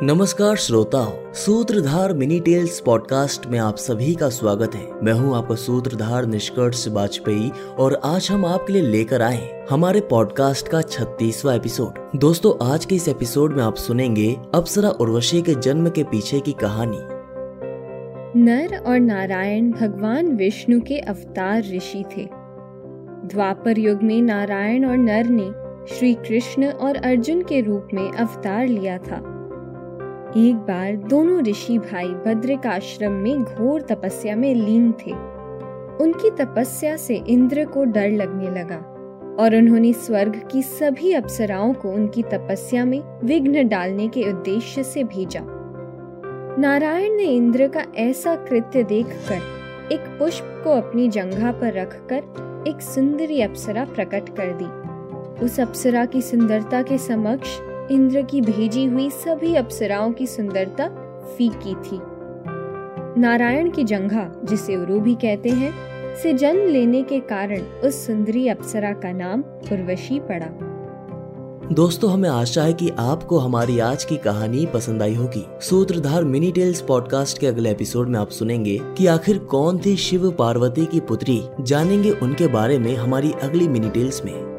नमस्कार श्रोताओं, सूत्रधार मिनी टेल्स पॉडकास्ट में आप सभी का स्वागत है। मैं हूँ आपका सूत्रधार निष्कर्ष वाजपेयी और आज हम आपके लिए लेकर आए हमारे पॉडकास्ट का छत्तीसवा एपिसोड। दोस्तों, आज के इस एपिसोड में आप सुनेंगे अप्सरा उर्वशी के जन्म के पीछे की कहानी। नर और नारायण भगवान विष्णु के अवतार ऋषि थे। द्वापर युग में नारायण और नर ने श्री कृष्ण और अर्जुन के रूप में अवतार लिया था। एक बार दोनों ऋषि भाई भद्रिक आश्रम में घोर तपस्या में लीन थे। उनकी तपस्या से इंद्र को डर लगने लगा और उन्होंने स्वर्ग की सभी अप्सराओं को उनकी तपस्या में विघ्न डालने के उद्देश्य से भेजा। नारायण ने इंद्र का ऐसा कृत्य देखकर एक पुष्प को अपनी जंघा पर रखकर एक सुंदरी अप्सरा प्रकट कर दी। उस अप्सरा की सुंदरता के समक्ष इंद्र की भेजी हुई सभी अप्सराओं की सुंदरता फीकी थी। नारायण की जंघा, जिसे उरु भी कहते हैं, से जन्म लेने के कारण उस सुंदरी अप्सरा का नाम उर्वशी पड़ा। दोस्तों, हमें आशा है कि आपको हमारी आज की कहानी पसंद आई होगी। सूत्रधार मिनी टेल्स पॉडकास्ट के अगले एपिसोड में आप सुनेंगे कि आखिर कौन थी शिव पार्वती की पुत्री। जानेंगे उनके बारे में हमारी अगली मिनी टेल्स में।